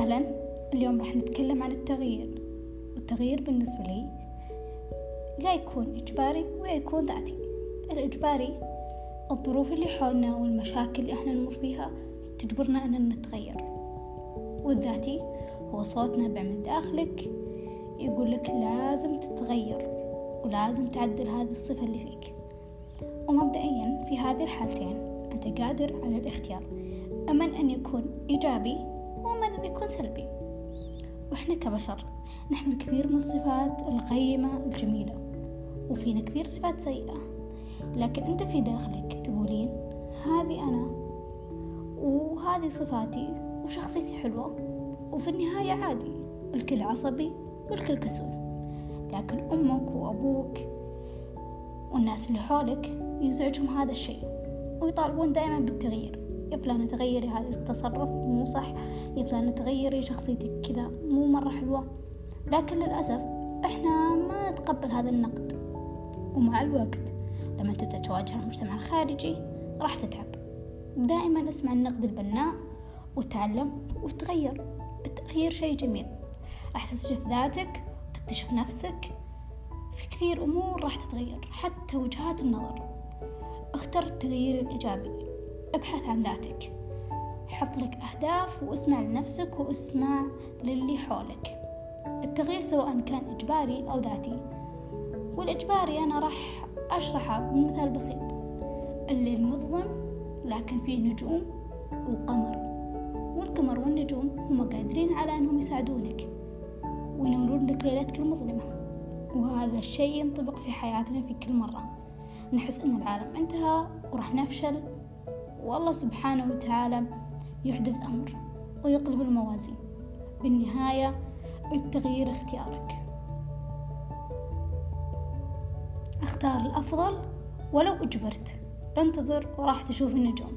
أهلا. اليوم راح نتكلم عن التغيير. والتغيير بالنسبة لي لا يكون إجباري ولا يكون ذاتي. الإجباري الظروف اللي حولنا والمشاكل اللي إحنا نمر فيها تجبرنا أن نتغير. والذاتي هو صوت نابع من داخلك يقول لك لازم تتغير ولازم تعدل هذه الصفة اللي فيك. ومبدئيا في هذه الحالتين أنت قادر على الاختيار. أما أن يكون إيجابي وأما أن يكون سلبي. وإحنا كبشر نحمل كثير من الصفات القيمة الجميلة وفينا كثير صفات سيئة. لكن أنت في داخلك تقولين هذه أنا وهذه صفاتي وشخصيتي حلوة وفي النهاية عادي الكل عصبي والكل كسول. لكن أمك وأبوك والناس اللي حولك يزعجهم هذا الشيء ويطالبون دائما بالتغيير. فلانة تغيري هذا التصرف؟ مو صح. يا فلانة تغيري شخصيتك كذا؟ مو مرة حلوة. لكن للأسف إحنا ما نتقبل هذا النقد. ومع الوقت لما تبدأ تواجه المجتمع الخارجي راح تتعب. دائما اسمع النقد البناء وتعلم وتغير. التغيير شيء جميل. راح تكتشف ذاتك وتكتشف نفسك. في كثير أمور راح تتغير. حتى وجهات النظر. اختر التغيير الإيجابي. ابحث عن ذاتك. حط لك أهداف واسمع لنفسك واسمع للي حولك. التغيير سواء كان إجباري أو ذاتي. والإجباري أنا راح أشرحه بمثال بسيط. الليل مظلم لكن فيه نجوم وقمر. والقمر والنجوم هم قادرين على أنهم يساعدونك وينورون لك ليلتك المظلمة. وهذا الشيء ينطبق في حياتنا في كل مرة. نحس أن العالم انتهى وراح نفشل والله سبحانه وتعالى يحدث أمر ويقلب الموازين. بالنهاية التغيير اختيارك. أختار الأفضل ولو أجبرت. انتظر وراح تشوف النجوم.